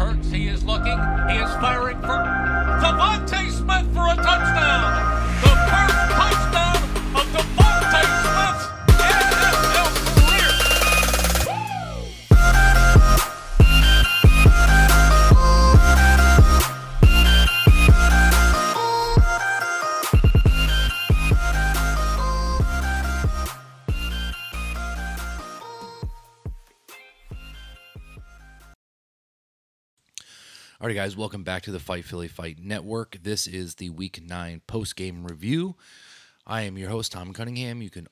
Hurts. He is looking. He is firing for Devonta Smith for a touchdown. All right, guys, welcome back to the Fight Philly Fight Network. This is the Week 9 post game review. I am your host, Tom Cunningham. You can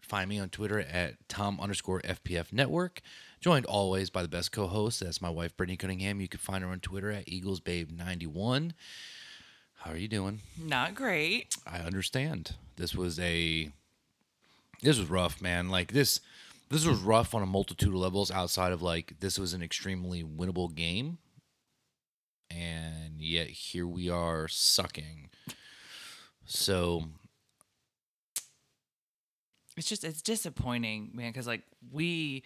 find me on Twitter at Tom underscore FPF Network. Joined always by the best co host. That's my wife, Brittany Cunningham. You can find her on Twitter at EaglesBabe91. How are you doing? Not great. I understand. This was a this was rough, man. Like this this was rough on a multitude of levels outside of like this was an extremely winnable game. And yet here we are sucking. So It's just it's disappointing, man, because like we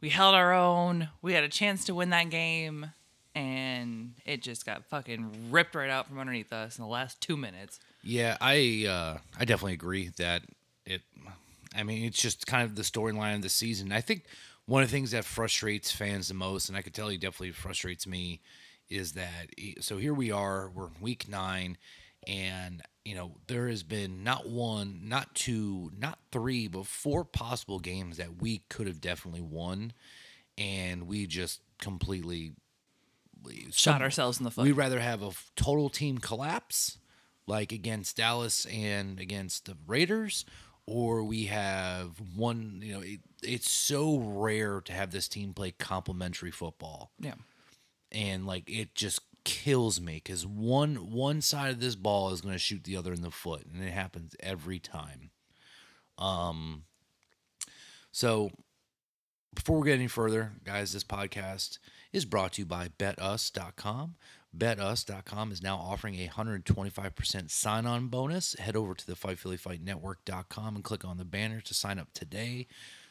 we held our own. We had a chance to win that game, and it just got fucking ripped right out from underneath us in the last two minutes. yeah, I uh I definitely agree that it I mean it's just kind of the storyline of the season. I think one of the things that frustrates fans the most, and I could tell you definitely frustrates me, is that so here we are, we're in week nine, and you know there has been not one, not two, not three, but four possible games that we could have definitely won, and we just completely Shot some- ourselves in the foot. We'd rather have a total team collapse, like against Dallas and against the Raiders, or we have one. You know, it, it's so rare to have this team play complementary football, yeah, and like it just kills me because one one side of this ball is going to shoot the other in the foot, and it happens every time. Um. So before we get any further, guys, this podcast is brought to you by betus.com. Betus.com is now offering a 125% sign on bonus. Head over to the Fight Philly Fight Network.com and click on the banner to sign up today.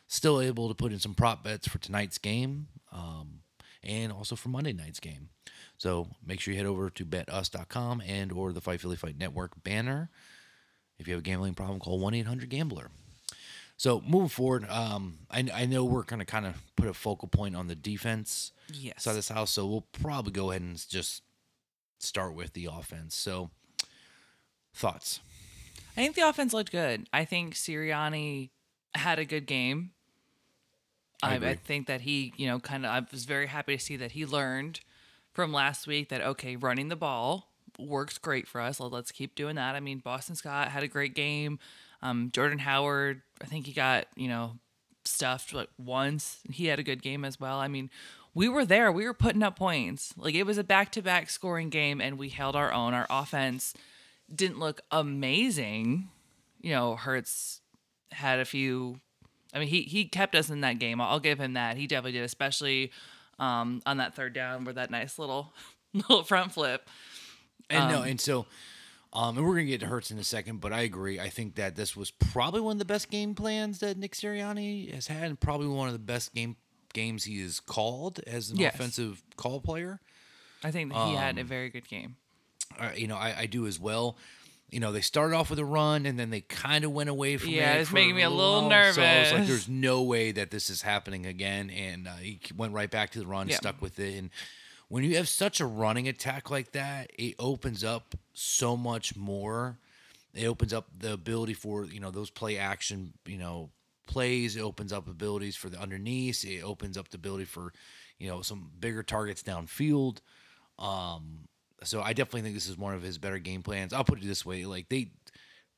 Still able to put in some prop bets for tonight's game um, and also for Monday night's game. So make sure you head over to betus.com and or the Fight Philly Fight Network banner. If you have a gambling problem, call 1 800 Gambler. So moving forward, um, I, I know we're going to kind of put a focal point on the defense yes. side of this house, so we'll probably go ahead and just start with the offense. So, thoughts? I think the offense looked good. I think Sirianni had a good game. I I, I, think that he, you know, kind of, I was very happy to see that he learned from last week that, okay, running the ball works great for us. Let- Let's keep doing that. I mean, Boston Scott had a great game. Um, Jordan Howard, I think he got, you know, stuffed like once. He had a good game as well. I mean, we were there. We were putting up points. Like it was a back to back scoring game and we held our own. Our offense didn't look amazing. You know, Hurts had a few. I mean, he he kept us in that game. I'll, give him that. He definitely did, especially um, on that third down with that nice little little front flip. And no, and so, um, and we're gonna get to Hurts in a second, but I agree. I think that this was probably one of the best game plans that Nick Sirianni has had, and probably one of the best game games he has called as an Yes. offensive call player. I think that he had a very good game. uh, you know, I, I do as well. You know, they started off with a run and then they kind of went away from it. Yeah, it. it's making me a little while. So I was like, nervous. there's no way that this is happening again. And uh, he went right back to the run, Yeah. stuck with it. And when you have such a running attack like that, it opens up so much more. It opens up the ability for, you know, those play action, you know, plays. It opens up abilities for the underneath. It opens up the ability for, you know, some bigger targets downfield. Um, so I definitely think this is one of his better game plans. I'll put it this way: like they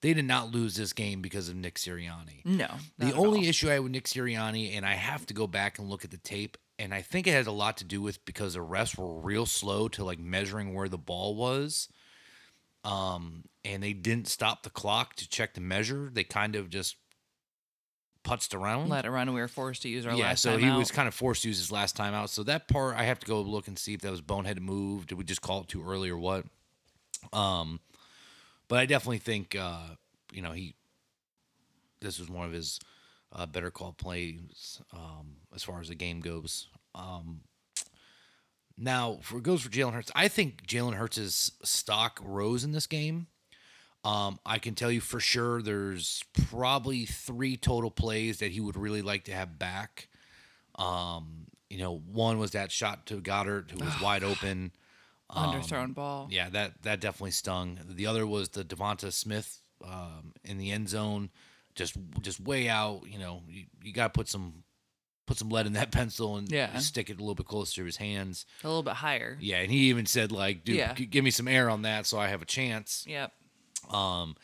they did not lose this game because of Nick Sirianni. No, The only all. issue I have with Nick Sirianni, and I have to go back and look at the tape, and I think it has a lot to do with because the refs were real slow to like measuring where the ball was. Um, and they didn't stop the clock to check the measure. They kind of just putzed around. let it run. We were forced to use our yeah, last so time he out. was kind of forced to use his last time out. So that part, I have to go look and see if that was boneheaded move. Did we just call it too early or what? Um, but I definitely think uh, you know he. This was one of his uh, better call plays um, as far as the game goes. Um, now, for goes for Jalen Hurts. I think Jalen Hurts' stock rose in this game. Um, I can tell you for sure there's probably three total plays that he would really like to have back. Um, you know, one was that shot to Goedert who was wide open. Underthrown ball. Yeah, that that definitely stung. The other was the Devonta Smith um, in the end zone, just just way out. You know, you, you got to put some put some lead in that pencil and Yeah. stick it a little bit closer to his hands. A little bit higher. Yeah, and he even said like, "Dude, Yeah. g- give me some air on that so I have a chance." Yep. Um,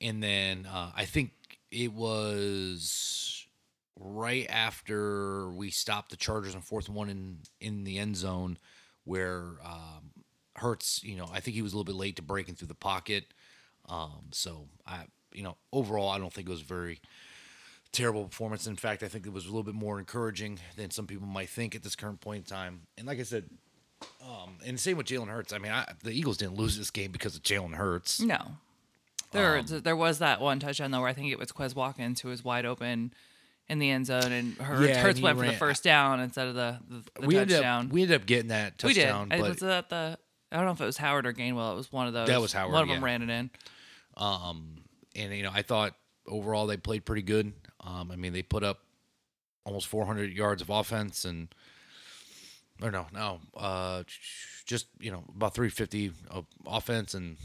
and then uh, I think it was right after we stopped the Chargers on fourth one in in the end zone, where um, Hurts, you know, I think he was a little bit late to breaking through the pocket. Um, so I, you know, overall, I don't think it was very terrible performance. In fact, I think it was a little bit more encouraging than some people might think at this current point in time. And like I said, um, and same with Jalen Hurts. I mean, I, the Eagles didn't lose this game because of Jalen Hurts. No. There, Um, there was that one touchdown though where I think it was Quez Watkins who was wide open in the end zone, and Hurts, Yeah, Hurts went for the first down instead of the, the, the we ended touchdown. up we ended up getting that touchdown. We did. but was that the? I don't know if it was Howard or Gainwell. It was one of those. That was Howard, One of them ran it in. and you know I thought overall they played pretty good. Um, I mean they put up almost 400 yards of offense and or no no uh, just you know about 350 of offense and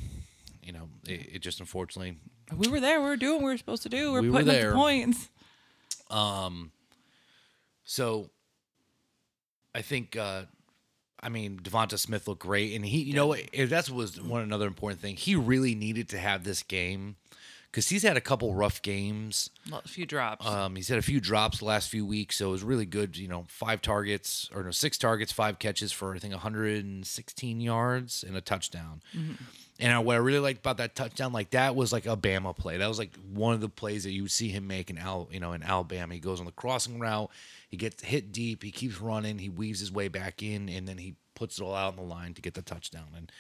you know it, it just unfortunately We were there. We were doing what we were supposed to do. We were We were putting up there. the points. So I think uh I mean Devonta Smith looked great and he you know if that's was one another important thing. He really needed to have this game cuz he's had a couple rough games. A few drops. Um he's had a few drops the last few weeks so it was really good, you know, five targets or no, six targets, five catches for I think 116 yards and a touchdown. And what I really liked about that touchdown, like that was like a Bama play. That was like one of the plays that you would see him make in Al, you know, in Alabama. He goes on the crossing route, he gets hit deep, he keeps running, he weaves his way back in, and then he puts it all out on the line to get the touchdown. And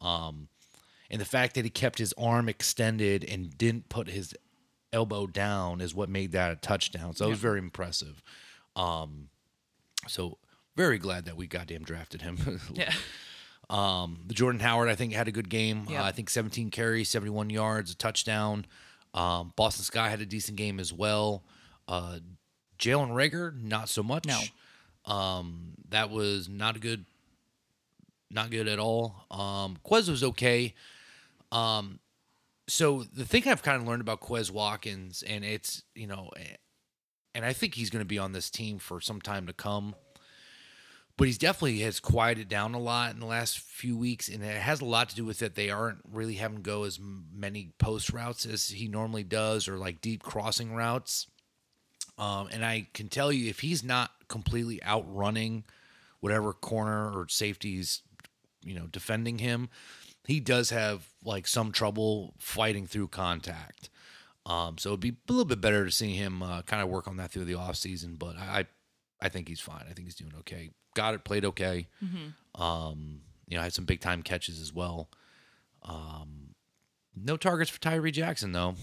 um, and the fact that he kept his arm extended and didn't put his elbow down is what made that a touchdown. So it was very impressive. Um, so very glad that we goddamn drafted him. yeah. Um, the Jordan Howard, I think, had a good game. Yep. Uh, I think 17 carries, 71 yards, a touchdown. Um, Boston Scott had a decent game as well. Uh, Jalen Reagor, not so much. No. Um, that was not a good, not good at all. Um, Quez was okay. Um, so the thing I've kind of learned about Quez Watkins, and it's you know, and I think he's going to be on this team for some time to come but he's definitely has quieted down a lot in the last few weeks, and it has a lot to do with that they aren't really having to go as many post routes as he normally does, or like deep crossing routes. Um, and I can tell you, if he's not completely outrunning whatever corner or safety's, you know, defending him, he does have like some trouble fighting through contact. Um, so it'd be a little bit better to see him uh, kind of work on that through the offseason, but I, I I think he's fine. I think he's doing okay. Got it, played okay. Um, you know, had some big time catches as well. Um, no targets for Tyree Jackson though.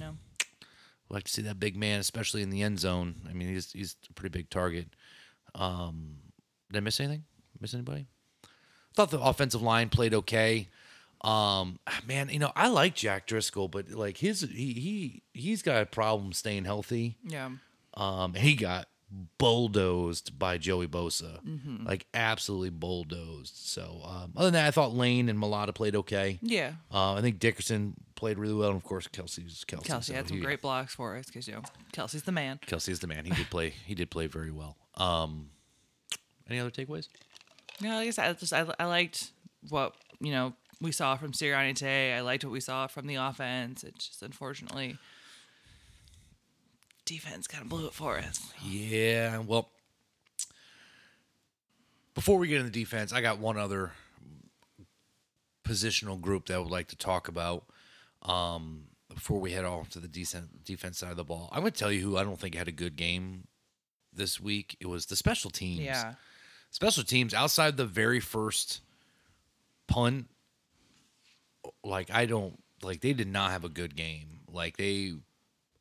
No. like to see that big man, especially in the end zone. I mean, he's he's a pretty big target. Um, did I miss anything? Miss anybody? Thought the offensive line played okay. Um, man, you know I like Jack Driscoll, but like his he he he's got a problem staying healthy. Yeah. Um, he got bulldozed by Joey Bosa, like absolutely bulldozed. So um, other than that, I thought Lane and Mailata played okay. Yeah. Uh, I think Dickerson played really well, and of course Kelce's Kelce. Kelce so had some he- great blocks for us because you know Kelce's the man. Kelce's the man. He did play. he did play very well. Um, any other takeaways? No, like I said, I just I, I liked what you know we saw from Sirianni today. I liked what we saw from the offense. It's just unfortunately defense kind of blew it for us. Yeah. Well, before we get into defense, I got one other positional group that I would like to talk about. Um, before we head off to the decent defense side of the ball, I'm going to tell you who I don't think had a good game this week. It was the special teams. Yeah. special teams outside the very first punt like i don't like they did not have a good game like they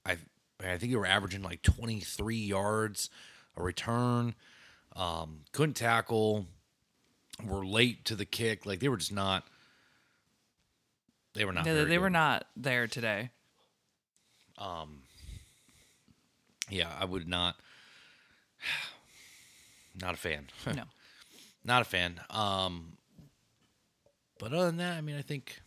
i i think they were averaging like 23 yards a return um couldn't tackle were late to the kick. Like they were just not. They were not. Very they were not there today. Um. Yeah, I would not. Not a fan. No. not a fan. Um, but other than that, I mean, I think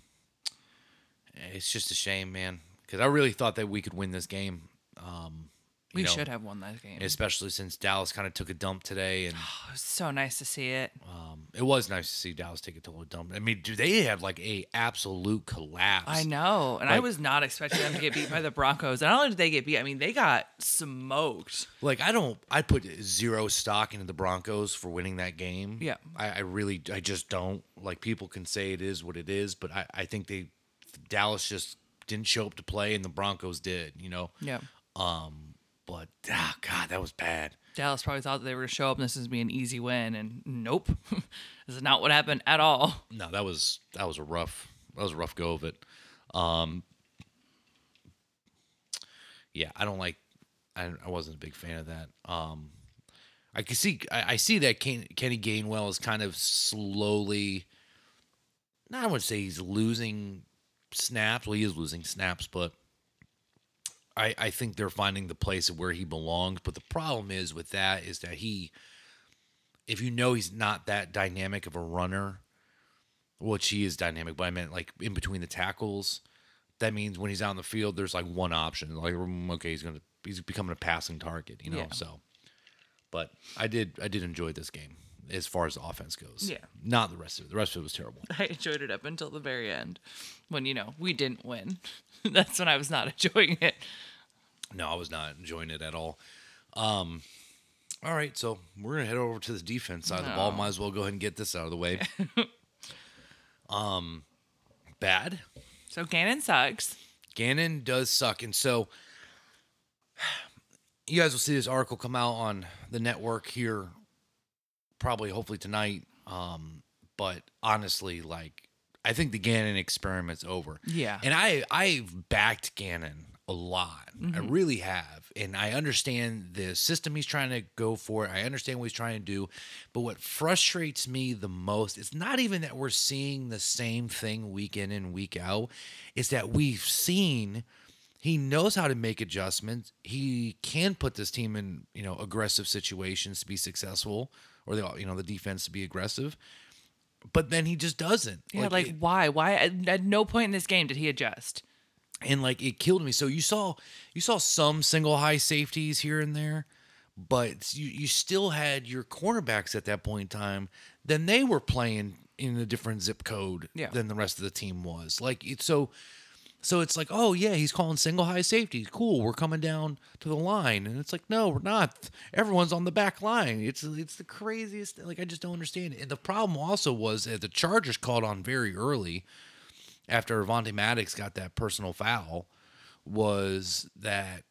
it's just a shame, man, because I really thought that we could win this game. Um, We know, should have won that game. especially since Dallas kind of took a dump today, and It was so nice to see it. um, it was nice to see Dallas take a total dump. I mean, do they have like a absolute collapse? I know, and I was not expecting them to get beat by the Broncos. And not only did they get beat, I mean they got smoked. Like I don't, I put zero stock into the Broncos for winning that game. Yeah. I, I really, I just don't. Like people can say it is what it is, but I, I think they, Dallas just didn't show up to play, and the Broncos did. You know. Yeah, But ah, God, that was bad. Dallas probably thought that they were going to show up and this is be an easy win, and nope, this is not what happened at all. No, that was that was a rough, that was a rough go of it. Um. Yeah, I don't like. I, I wasn't a big fan of that. Um, I can see I, I see that Ken, Kenny Gainwell is kind of slowly. Not I would say he's losing snaps. Well, he is losing snaps, but I I think they're finding the place of where he belongs. But the problem is with that is that he, if you know he's not that dynamic of a runner, which he is dynamic, but I meant like in between the tackles. That means when he's out in the field, there's like one option. Like, mm, okay, he's gonna he's becoming a passing target, you know. Yeah. So, but I did I did enjoy this game as far as the offense goes. Yeah. not the rest of it. The rest of it was terrible. I enjoyed it up until the very end, when you know we didn't win. That's when I was not enjoying it. No, I was not enjoying it at all. Um, all right, so we're gonna head over to the defense side of the ball. Might as well go ahead and get this out of the way. um, bad. So Gannon sucks. Gannon does suck. And so you guys will see this article come out on the network here probably hopefully tonight. Um, but honestly, like I think the Gannon experiment's over. Yeah. And I I've backed Gannon a lot. I really have. And I understand the system he's trying to go for. I understand what he's trying to do. But what frustrates me the most it's not even that we're seeing the same thing week in and week out. It's that we've seen he knows how to make adjustments. He can put this team in, you know, aggressive situations to be successful or the you know, the defense to be aggressive. But then he just doesn't. Yeah, like, it- why? Why? At, at no point in this game did he adjust. and like it killed me. So you saw you saw some single high safeties here and there, but you you still had your cornerbacks at that point in time. Then they were playing in a different zip code Yeah. than the rest of the team was. Like it's so. So it's like, oh yeah, he's calling single high safety. Cool, we're coming down to the line, and it's like, no, we're not. Everyone's on the back line. It's it's the craziest. Like I just don't understand it. And the problem also was that the Chargers called on very early after Avonte Maddox got that personal foul was that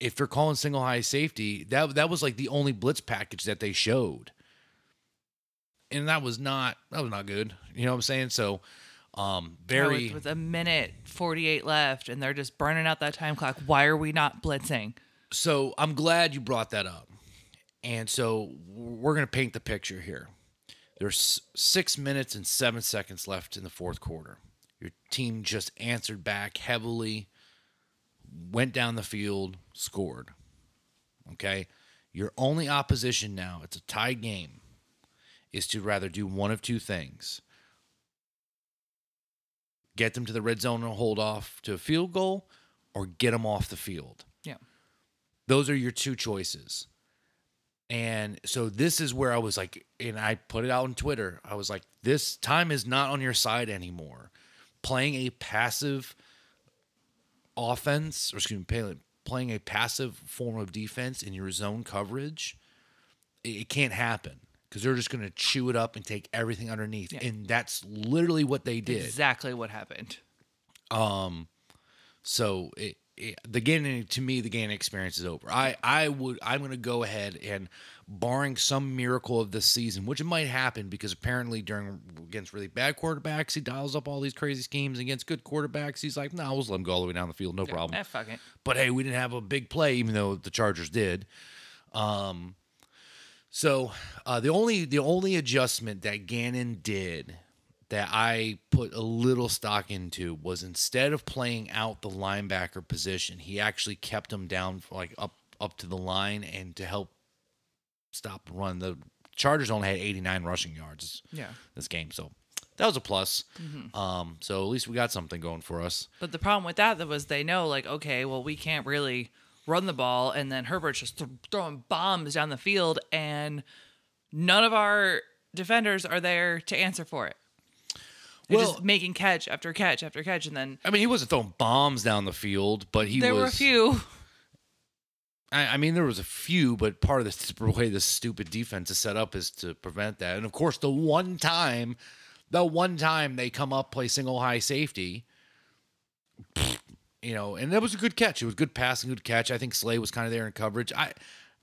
if they're calling single high safety, that that was like the only blitz package that they showed. And that was not that was not good. You know what I'm saying? So um very with, with a minute 48 left and they're just burning out that time clock. Why are we not blitzing? so I'm glad you brought that up. And so we're going to paint the picture here. There's six minutes and seven seconds left in the fourth quarter. Your team just answered back heavily, went down the field, scored. Okay. Your only opposition now, it's a tied game, is to rather do one of two things get them to the red zone and hold off to a field goal, or get them off the field. Yeah. Those are your two choices. And so this is where I was like, and I put it out on Twitter. I was like, this time is not on your side anymore. Playing a passive offense, or excuse me, playing a passive form of defense in your zone coverage, it, it can't happen because they're just going to chew it up and take everything underneath. And that's literally what they did. Exactly what happened. Um, so it, it, the Gannon to me, the Gannon experience is over. I I would I'm going to go ahead and barring some miracle of this season, which it might happen because apparently during against really bad quarterbacks, he dials up all these crazy schemes. Against good quarterbacks, he's like, no, nah, we'll just let him go all the way down the field, no problem. Eh, fuck it. But hey, we didn't have a big play, even though the Chargers did. Um, So uh, the only the only adjustment that Gannon did that I put a little stock into was instead of playing out the linebacker position, he actually kept him down like up up to the line and to help stop run. The Chargers only had 89 rushing yards Yeah. this game, so that was a plus. Um, so at least we got something going for us. But the problem with that was they know like okay, well we can't really run the ball, and then Herbert's just th- throwing bombs down the field, and none of our defenders are there to answer for it. They're Well- just making catch after catch after catch, and then I mean, he wasn't throwing bombs down the field, but he there was. were a few. I, I mean, there was a few, but part of the way this stupid defense is set up is to prevent that. And of course, the one time, the one time they come up play single high safety, you know, and that was a good catch. It was good passing, good catch. I think Slay was kind of there in coverage. I,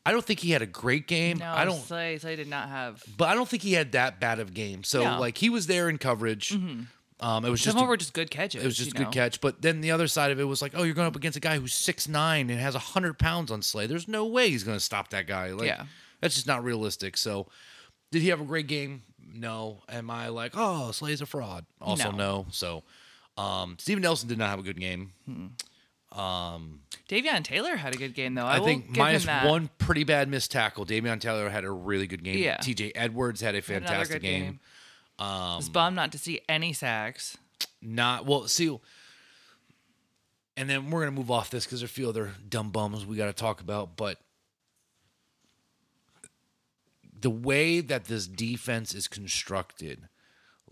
I don't think he had a great game. No, I don't, Slay, Slay did not have. but I don't think he had that bad of game. So No. like he was there in coverage. Um, it was just Some a- were just good catches. it was just you a good know? catch. But then the other side of it was like, oh, you're going up against a guy who's six nine and has hundred pounds on Slay. There's no way he's going to stop that guy. Like, Yeah. that's just not realistic. So, did he have a great game? No. Am I like, oh, Slay's a fraud? Also, No. no. So, um, Steven Nelson did not have a good game. Davion Taylor had a good game though. I, I, think minus one pretty bad missed tackle. Damian Taylor had a really good game. Yeah. T.J. Edwards had a fantastic good game. Um, was bummed not to see any sacks. not well see and then we're gonna move off this because there's a few other dumb bums we got to talk about but the way that this defense is constructed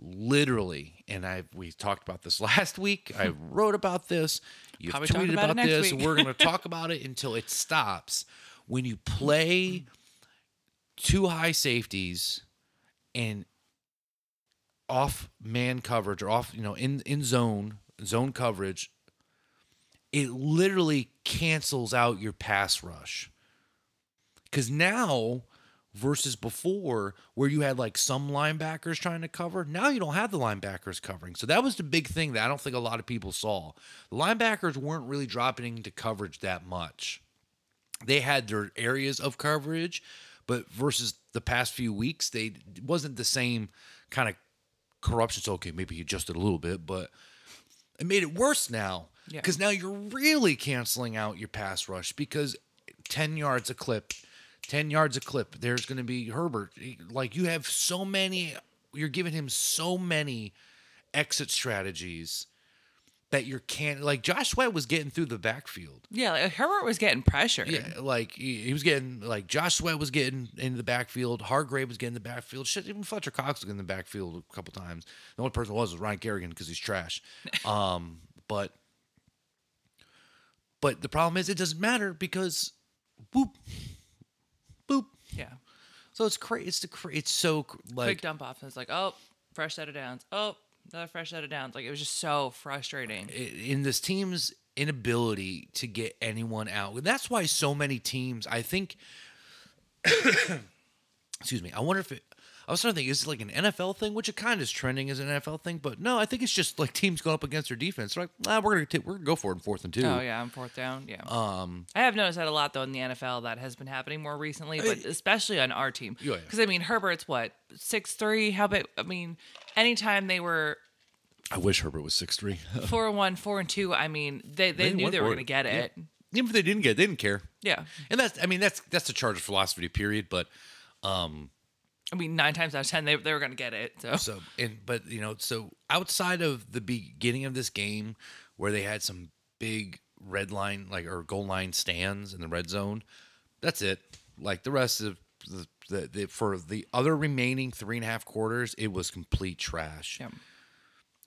literally and i we talked about this last week i wrote about this you've Probably tweeted about about, this week. we're going to talk about it until it stops when you play two high safeties and off man coverage or off, you know, in in zone zone coverage, it literally cancels out your pass rush. Cuz now versus before where you had like some linebackers trying to cover, now you don't have the linebackers covering. So that was the big thing that I don't think a lot of people saw. The linebackers weren't really dropping into coverage that much they had their areas of coverage, but versus the past few weeks, they it wasn't the same kind of corruption. So okay, maybe he adjusted a little bit, but it made it worse now Yeah. because now you're really canceling out your pass rush because ten yards a clip, ten yards a clip. There's going to be Herbert. Like you have so many, you're giving him so many exit strategies that you're can't like Josh Sweat was getting through the backfield. Yeah, like, Herbert was getting pressure. Yeah, like he, he was getting like Josh Sweat was getting into the backfield, Hargrave was getting the backfield. Shit, even Fletcher Cox was getting in the backfield a couple times. The only person was was Ryan Kerrigan because he's trash. Um, but but the problem is it doesn't matter because boop. Yeah. So it's crazy. It's the cra- it's so cr- like Quick dump off. And it's like, oh, fresh set of downs. Oh, another fresh set of downs. Like it was just so frustrating. in this team's inability to get anyone out. That's why so many teams, I think excuse me, I wonder if it I was trying to think, is it like an NFL thing, which it kind of is trending as an NFL thing, but no, I think it's just like teams go up against their defense. They're like, nah, we're gonna take, we're gonna go for it in fourth and two. Oh yeah, on fourth down. Yeah. Um, I have noticed that a lot though in the NFL. That has been happening more recently, but especially on our team. Yeah, yeah. Because I mean, Herbert's what six three. How about? I mean, anytime they were I wish Herbert was six three. four and one, four and two. I mean, they they, They knew they were going to get it. Even if they didn't get, it, they didn't care. Yeah. And that's, I mean, that's that's the Chargers philosophy. Period. But I mean, nine times out of ten, they they were going to get it. So So and but you know, so outside of the beginning of this game where they had some big red line like or goal line stands in the red zone, that's it. Like the rest of the, the, the for the other remaining three and a half quarters, it was complete trash. yeah.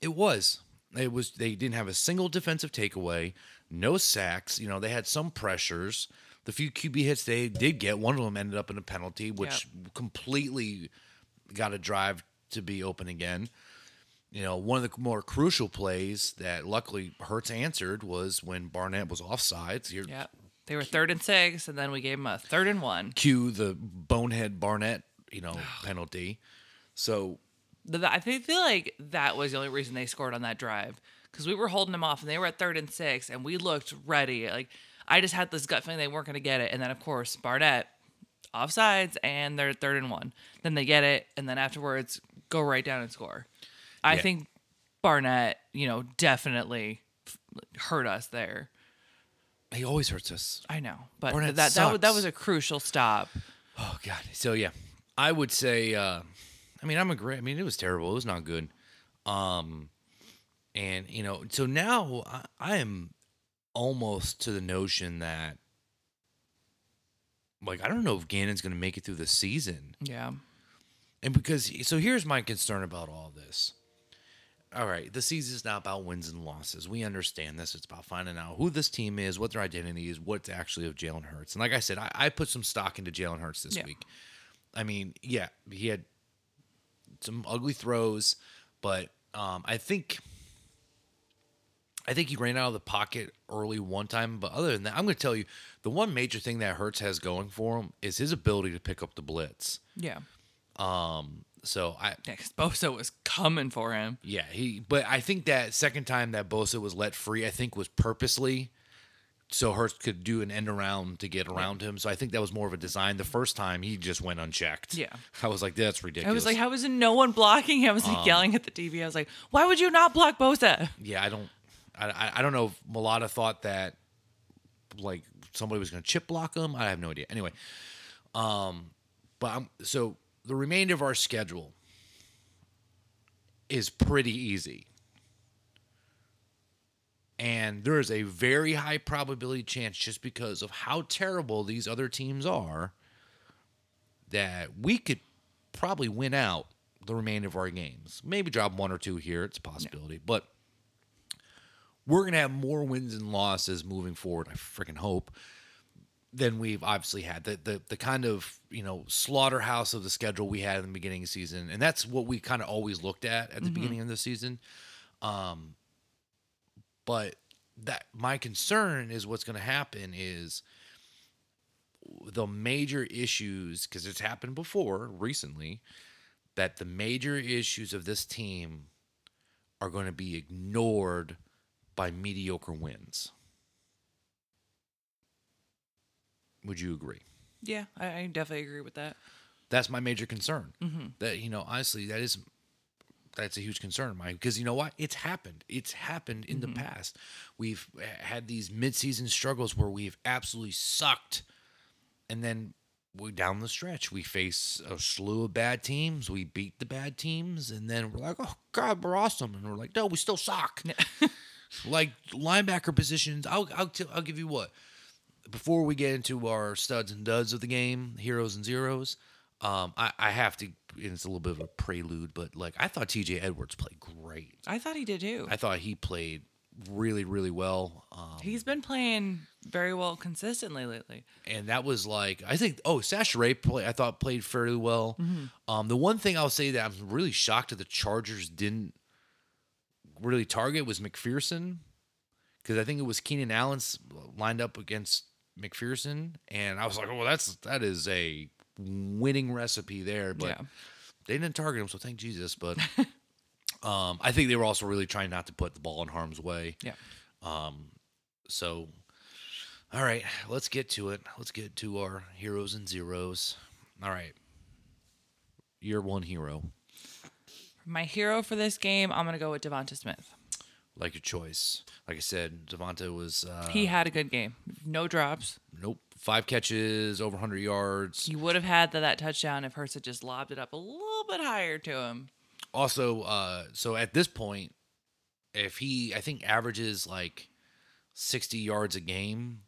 It was. It was. They didn't have a single defensive takeaway, no sacks. You know, they had some pressures. The few QB hits they did get, one of them ended up in a penalty, which completely got a drive to be open again. You know, one of the more crucial plays that luckily Hurts answered was when Barnett was offsides. Here, yeah. They were third and six, and then we gave them a third and one. cue the bonehead Barnett, you know, penalty. So I feel like that was the only reason they scored on that drive because we were holding them off and they were at third and six and we looked ready. Like I just had this gut feeling they weren't going to get it, and then of course Barnett offsides, and they're third and one. Then they get it, and then afterwards go right down and score. I Yeah. think Barnett, you know, definitely hurt us there. He always hurts us. I know, but Barnett that that, that was a crucial stop. Oh God. So yeah, I would say. Uh, I mean, I'm a great. I mean, it was terrible. It was not good. Um, and you know, so now I, I am almost to the notion that, like, I don't know if Gannon's going to make it through the season. Yeah, And because so here's my concern about all this. All right, the season's not about wins and losses. We understand this. It's about finding out who this team is, what their identity is, what's actually of Jalen Hurts. And like I said, I, I put some stock into Jalen Hurts this Yeah. week. I mean, yeah, he had some ugly throws, but um, I think I think he ran out of the pocket early one time. But other than that, I'm going to tell you the one major thing that Hurts has going for him is his ability to pick up the blitz. yeah, Um. So I yeah. Bosa was coming for him. Yeah, he. But I think that second time that Bosa was let free, I think was purposely, so Hurts could do an end around to get around him. So I think that was more of a design. The first time he just went unchecked. Yeah. I was like, that's ridiculous. I was like, how is no one blocking him? I was like Um, yelling at the TV. I was like, why would you not block Bosa? yeah, I don't, I, I, don't know if Mailata thought that, like somebody was going to chip block him. I have no idea. Anyway, um, but I'm so the remainder of our schedule is pretty easy. And there is a very high probability chance, just because of how terrible these other teams are, that we could probably win out the remainder of our games. Maybe drop one or two here. It's a possibility. But we're going to have more wins and losses moving forward, I freaking hope, than we've obviously had. The, the, the kind of, you know, slaughterhouse of the schedule we had in the beginning of the season. And that's what we kind of always looked at at the beginning of the season. Um, but that my concern is what's going to happen is the major issues because it's happened before recently that the major issues of this team are going to be ignored by mediocre wins. Would you agree? Yeah, I, I definitely agree with that. That's my major concern. Mm-hmm. That you know, honestly, that is that's a huge concern of mine because you know what? It's happened. It's happened in the mm-hmm. past. We've had these midseason struggles where we've absolutely sucked, and then we down the stretch we face a slew of bad teams. We beat the bad teams, and then we're like, "Oh God, we're awesome!" And we're like, "No, we still suck." like linebacker positions, I'll I'll, t- I'll give you what before we get into our studs and duds of the game, heroes and zeros, um, I, I have to, and it's a little bit of a prelude, but like I thought TJ Edwards played great. I thought he did too. I thought he played really, really well. Um, He's been playing very well consistently lately. and that was like I think oh Sash Ray play I thought played fairly well. Um, the one thing I'll say that I'm really shocked that the Chargers didn't really target was McPhearson because I think it was Keenan Allen's lined up against McPhearson, and I was like, oh, that's that is a winning recipe there, but Yeah. they didn't target him, so thank Jesus. But um, I think they were also really trying not to put the ball in harm's way. Yeah. Um, So, all right, let's get to it. Let's get to our heroes and zeros. All right. you're one hero. My hero for this game, I'm gonna go with Devonta Smith. Like your choice. Like I said, Devonta was uh, He had a good game. No drops. nope, five catches, over 100 yards. He would have had that, that touchdown if Hurts had just lobbed it up a little bit higher to him. Also, uh, so at this point, if he, I think, averages like 60 yards a game,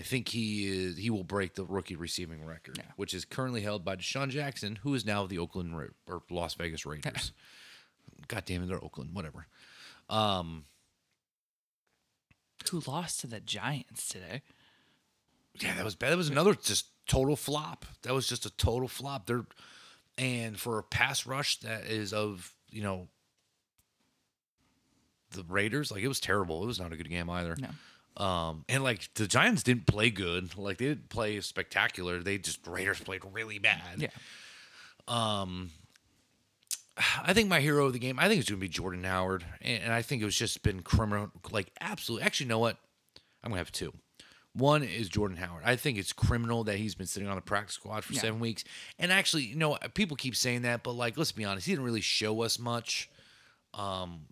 I think he is he will break the rookie receiving record, Yeah. which is currently held by DeSean Jackson, who is now the Oakland Ra- or Las Vegas Raiders. God damn it, they're Oakland, whatever. Um, who lost to the Giants today? Yeah, that was bad. That was another just total flop. That was just a total flop. They're and for a pass rush that is of you know the Raiders, like it was terrible. It was not a good game either. No. Um, and like the Giants didn't play good. Like they didn't play spectacular. They just Raiders played really bad. Yeah. Um, I think my hero of the game, I think it's going to be Jordan Howard, and, and I think it was just been criminal, like absolutely. Actually, you know what? I'm going to have two. One is Jordan Howard. I think it's criminal that he's been sitting on the practice squad for Yeah. seven weeks. And actually, you know, people keep saying that, but like, let's be honest, he didn't really show us much. Um,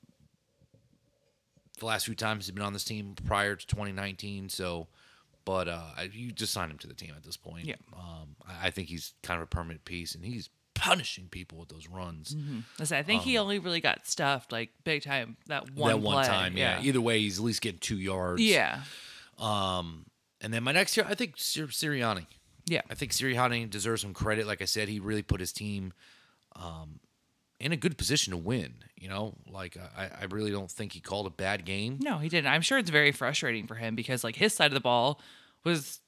the last few times he's been on this team prior to 2019. So, but uh, you just sign him to the team at this point. Yeah. Um, I, I think he's kind of a permanent piece, and he's punishing people with those runs. Listen, I think he only really got stuffed like big time that one Um, that one play. time, yeah. Either way, he's at least getting two yards. yeah, Um, And then my next year, I think Sir- Sirianni. yeah. I think Sirianni deserves some credit. Like I said, he really put his team um, in a good position to win. You know, like I, I really don't think he called a bad game. No, he didn't. I'm sure it's very frustrating for him because like his side of the ball was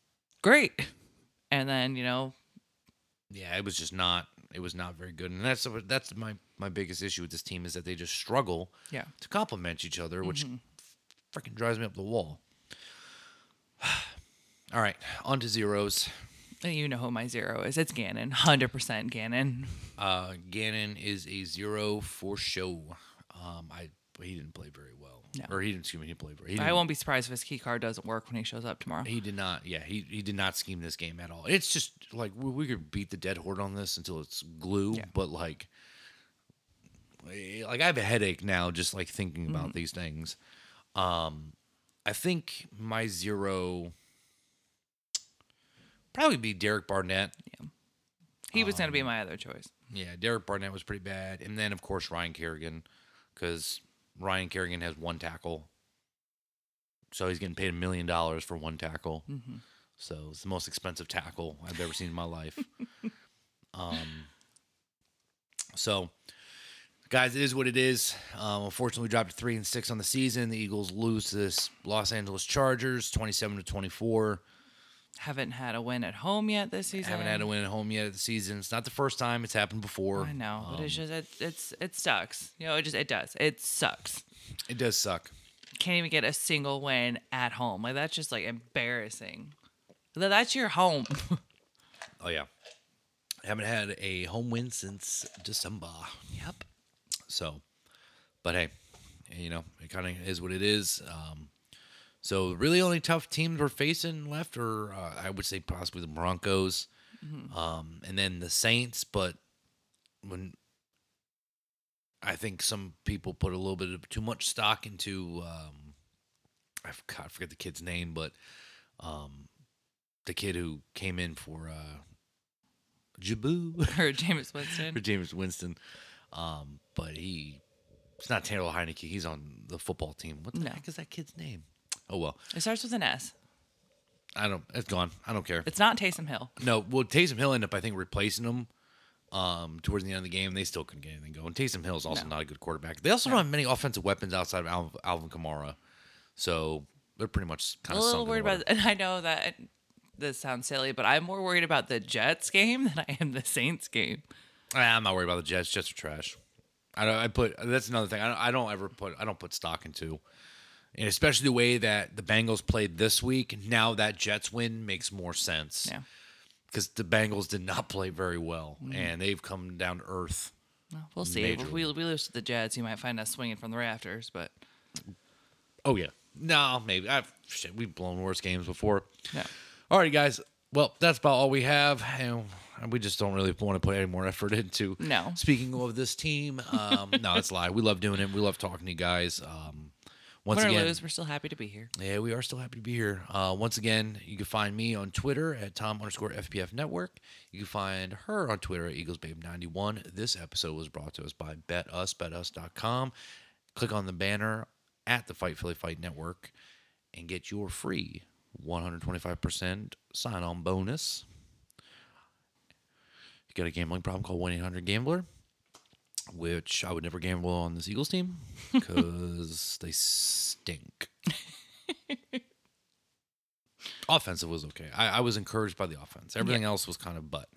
great, and then you know, Yeah, it was just not. It was not very good, and that's that's my my biggest issue with this team is that they just struggle yeah, to complement each other, which Mm-hmm. freaking drives me up the wall. All right, on to zeros. You know who my zero is. It's Gannon, hundred percent Gannon. Uh, Gannon is a zero for show. Um, I he didn't play very well, No. or he didn't. Excuse me, he played. He I won't be surprised if his key card doesn't work when he shows up tomorrow. He did not. Yeah, he he did not scheme this game at all. It's just like we, we could beat the dead horse on this until it's glue, Yeah. but like, eh, like I have a headache now just like thinking about Mm-hmm. these things. Um, I think my zero probably be Derek Barnett. Yeah. He was going Um, to be my other choice. Yeah, Derek Barnett was pretty bad, and then of course Ryan Kerrigan, because Ryan Kerrigan has one tackle, so he's getting paid a million dollars for one tackle. Mm-hmm. So it's the most expensive tackle I've ever seen in my life. um, so, guys, it is what it is. Um, unfortunately, we dropped to three and six on the season. The Eagles lose to this Los Angeles Chargers, twenty-seven to twenty-four. Haven't had a win at home yet this season. Haven't had a win at home yet of the season. It's not the first time it's happened before. I know, but it's Um, just it, it's it sucks. You know, it just it does. It sucks. it does suck. Can't even get a single win at home. Like that's just like embarrassing. Th- That's your home. Oh yeah, haven't had a home win since December. yep. So, but hey, you know it kind of is what it is. Um, so really, only tough teams we're facing left are uh, I would say possibly the Broncos, um, and then the Saints. But when I think some people put a little bit of too much stock into um, I forgot I forget the kid's name, but um, the kid who came in for uh, Jaboo. Or Jameis Winston. for James Winston. Um, but he it's not Taylor Heinicke. He's on the football team. What the No. heck is that kid's name? Oh well, It starts with an S. I don't. It's gone. I don't care. It's not Taysom Hill. No, well, Taysom Hill ended up, I think, replacing him um, towards the end of the game. They still couldn't get anything going. Taysom Hill is also No. not a good quarterback. They also don't have many offensive weapons outside of Al- Alvin Kamara, so they're pretty much kind of a little worried about, and I know that this sounds silly, but I'm more worried about the Jets game than I am the Saints game. I'm not worried about the Jets. Jets are trash. I don't. I put. That's another thing. I don't, I don't ever put. I don't put stock into. And especially the way that the Bengals played this week. Now that Jets win makes more sense. Yeah. Because the Bengals did not play very well, and they've come down to earth. Well, we'll see. Majorly. If we, we lose to the Jets, you might find us swinging from the rafters, but Oh yeah. No, maybe. I've shit. We've blown worse games before. no. All right, guys. Well, that's about all we have, and we just don't really want to put any more effort into. No. Speaking of this team, um, no, it's a lie. We love doing it. We love talking to you guys. Um, once Win again, lose, we're still happy to be here. yeah, we are still happy to be here. Uh, once again, you can find me on Twitter at Tom underscore FPF Network. You can find her on Twitter at EaglesBabe91. This episode was brought to us by BetUs, betus.com. Click on the banner at the Fight Philly Fight Network and get your free 125% sign on bonus. You got a gambling problem, call 1 800 Gambler, which I would never gamble on this Eagles team because they stink. Offensive was okay. I, I was encouraged by the offense. Everything else was kind of butt.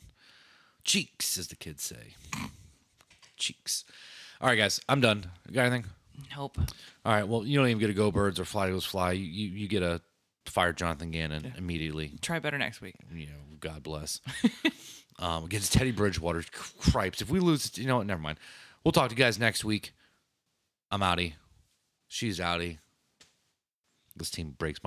Cheeks, as the kids say. Cheeks. All right, guys, I'm done. You got anything? Nope. All right. Well, you don't even get a go birds or fly goes fly. You you, you get a fire Jonathan Gannon immediately. Try better next week. You know, God bless. um, against Teddy Bridgewater, cripes. If we lose, you know what? Never mind. We'll talk to you guys next week. I'm outie. She's outie. This team breaks my.